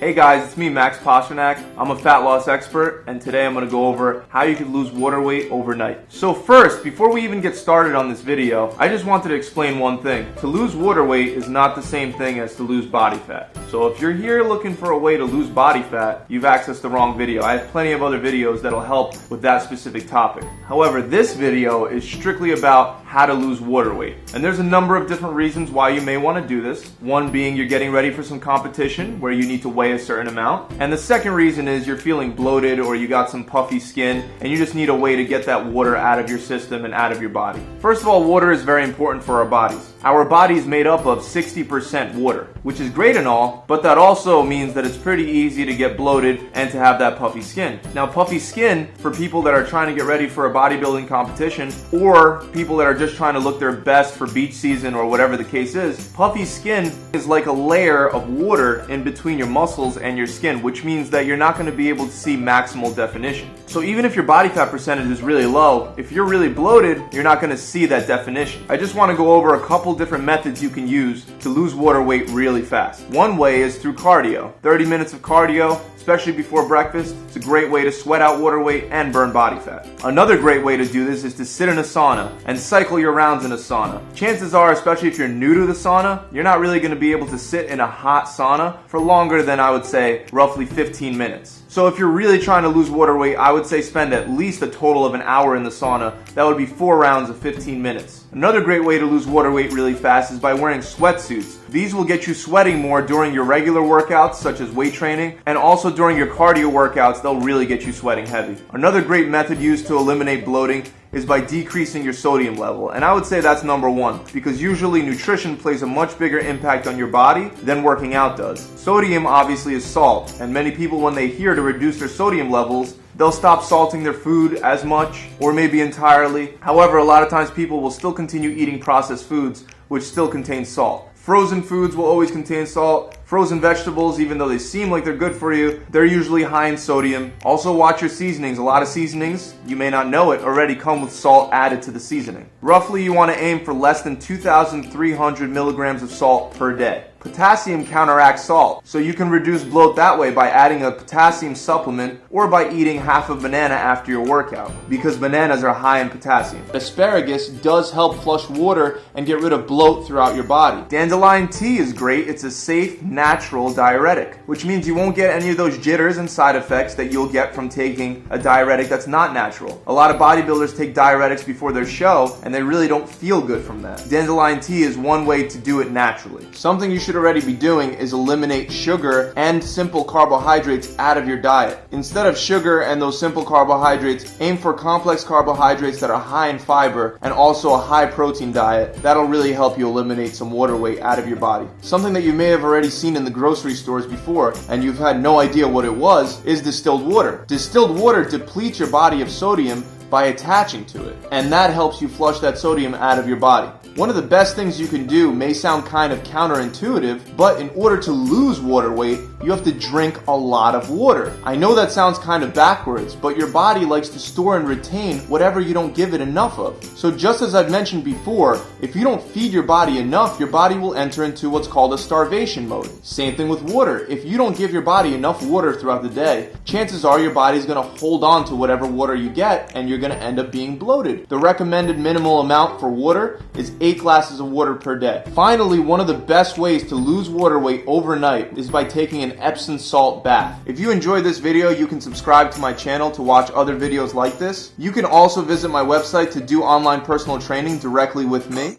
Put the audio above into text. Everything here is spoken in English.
Hey guys, it's me, Max Posternak. I'm a fat loss expert, and today I'm going to go over how you can lose water weight overnight. So first, before we even get started on this video, I just wanted to explain one thing. To lose water weight is not the same thing as to lose body fat. So if you're here looking for a way to lose body fat, you've accessed the wrong video. I have plenty of other videos that'll help with that specific topic. However, this video is strictly about how to lose water weight. And there's a number of different reasons why you may want to do this. One being you're getting ready for some competition where you need to weigh a certain amount. And the second reason is you're feeling bloated or you got some puffy skin and you just need a way to get that water out of your system and out of your body. First of all, water is very important for our bodies. Our body is made up of 60% water, which is great and all, but that also means that it's pretty easy to get bloated and to have that puffy skin. Now, puffy skin for people that are trying to get ready for a bodybuilding competition or people that are just trying to look their best for beach season or whatever the case is, puffy skin is like a layer of water in between your muscles and your skin, which means that you're not going to be able to see maximal definition. So even if your body fat percentage is really low, if you're really bloated, you're not to see that definition. I just want to go over a couple different methods you can use to lose water weight really fast. One way is through cardio. 30 minutes of cardio, especially before breakfast, it's a great way to sweat out water weight and burn body fat. Another great way to do this is to sit in a sauna and cycle your rounds in a sauna. Chances are, especially if you're new to the sauna, you're not really to be able to sit in a hot sauna for longer than I would say roughly 15 minutes. So if you're really trying to lose water weight, I would say spend at least a total of an hour in the sauna. That would be four rounds of 15 minutes. Another great way to lose water weight really fast is by wearing sweatsuits. These will get you sweating more during your regular workouts, such as weight training, and also during your cardio workouts, they'll really get you sweating heavy. Another great method used to eliminate bloating is by decreasing your sodium level. And I would say that's number one because usually nutrition plays a much bigger impact on your body than working out does. Sodium obviously is salt, and many people, when they hear to reduce their sodium levels, they'll stop salting their food as much or maybe entirely. However, a lot of times people will still continue eating processed foods which still contain salt. Frozen foods will always contain salt. Frozen vegetables, even though they seem like they're good for you, they're usually high in sodium. Also, watch your seasonings. A lot of seasonings, you may not know it, already come with salt added to the seasoning. Roughly, you want to aim for less than 2,300 milligrams of salt per day. Potassium counteracts salt, so you can reduce bloat that way by adding a potassium supplement or by eating half a banana after your workout, because bananas are high in potassium. Asparagus does help flush water and get rid of bloat throughout your body. Dandelion tea is great, it's a safe, natural diuretic, which means you won't get any of those jitters and side effects that you'll get from taking a diuretic that's not natural. A lot of bodybuilders take diuretics before their show and they really don't feel good from that. Dandelion tea is one way to do it naturally. Something you should already be doing is eliminate sugar and simple carbohydrates out of your diet. Instead of sugar and those simple carbohydrates, aim for complex carbohydrates that are high in fiber and also a high protein diet. That'll really help you eliminate some water weight out of your body. Something that you may have already seen in the grocery stores before and you've had no idea what it was is distilled water. Distilled water depletes your body of sodium by attaching to it, and that helps you flush that sodium out of your body. One of the best things you can do may sound kind of counterintuitive, but in order to lose water weight, you have to drink a lot of water. I know that sounds kind of backwards, but your body likes to store and retain whatever you don't give it enough of. So just as I've mentioned before, if you don't feed your body enough, your body will enter into what's called a starvation mode. Same thing with water. If you don't give your body enough water throughout the day, chances are your body's gonna hold on to whatever water you get and you're gonna end up being bloated. The recommended minimal amount for water is 8 glasses of water per day. Finally, one of the best ways to lose water weight overnight is by taking an Epsom salt bath. If you enjoyed this video, you can subscribe to my channel to watch other videos like this. You can also visit my website to do online personal training directly with me.